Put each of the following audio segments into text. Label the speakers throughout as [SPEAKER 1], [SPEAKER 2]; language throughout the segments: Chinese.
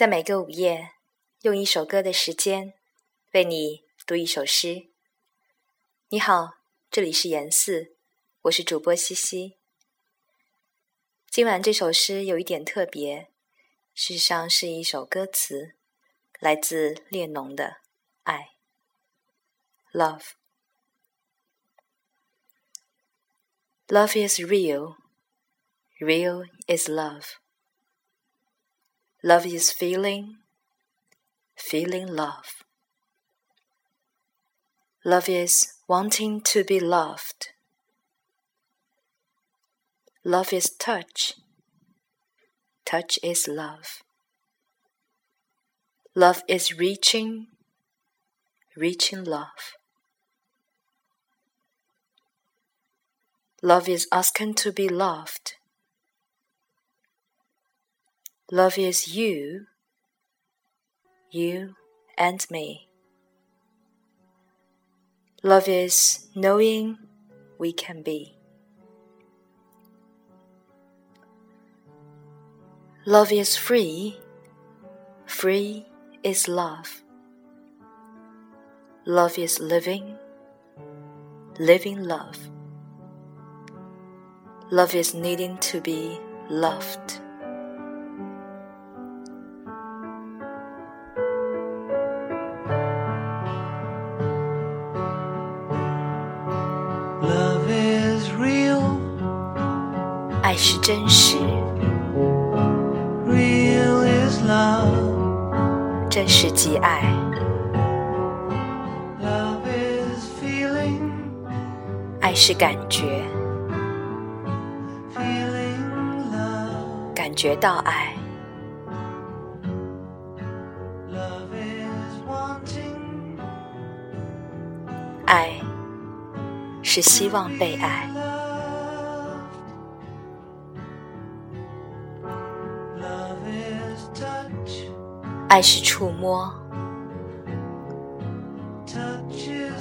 [SPEAKER 1] 在每个午夜，用一首歌的时间为你读一首诗。你好，这里是严四，我是主播西西。今晚这首诗有一点特别，事实上是一首歌词，来自列侬的《爱》（Love）。Love is real, real is love. Love is feeling, feeling love. Love is wanting to be loved. Love is touch. Touch is love. Love is reaching, reaching love. Love is asking to be loved. Love is you, you and me. Love is knowing we can be. Love is free, free is love. Love is living, living love. Love is needing to be loved. 爱是真实
[SPEAKER 2] ，real is love.
[SPEAKER 1] 真实即爱。
[SPEAKER 2] Love is feeling,
[SPEAKER 1] 爱是感觉.感觉到爱。
[SPEAKER 2] Love is wanting
[SPEAKER 1] 爱是希望被爱，爱是触摸，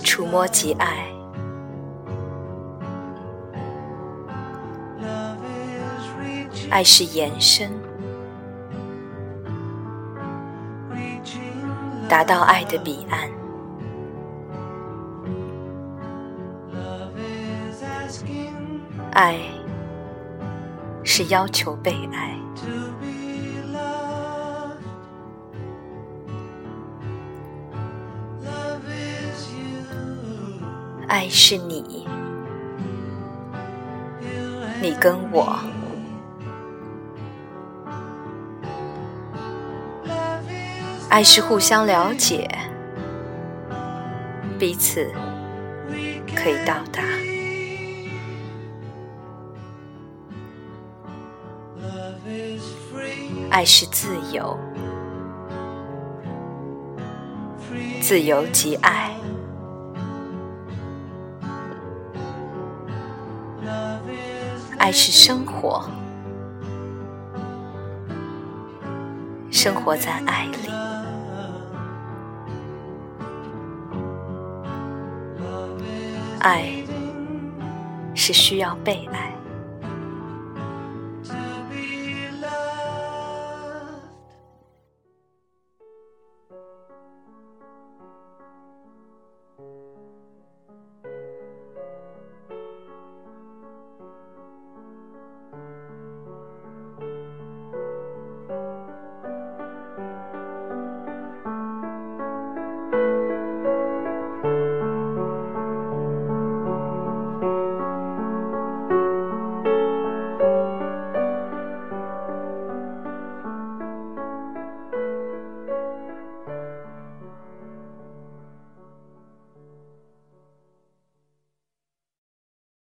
[SPEAKER 1] 触摸即爱；爱是延伸，达到爱的彼岸。爱是要求被爱。爱是你。你跟我。爱是互相了解彼此可以到达。爱是自由自由即爱。爱是生活，生活在爱里。爱是需要被爱。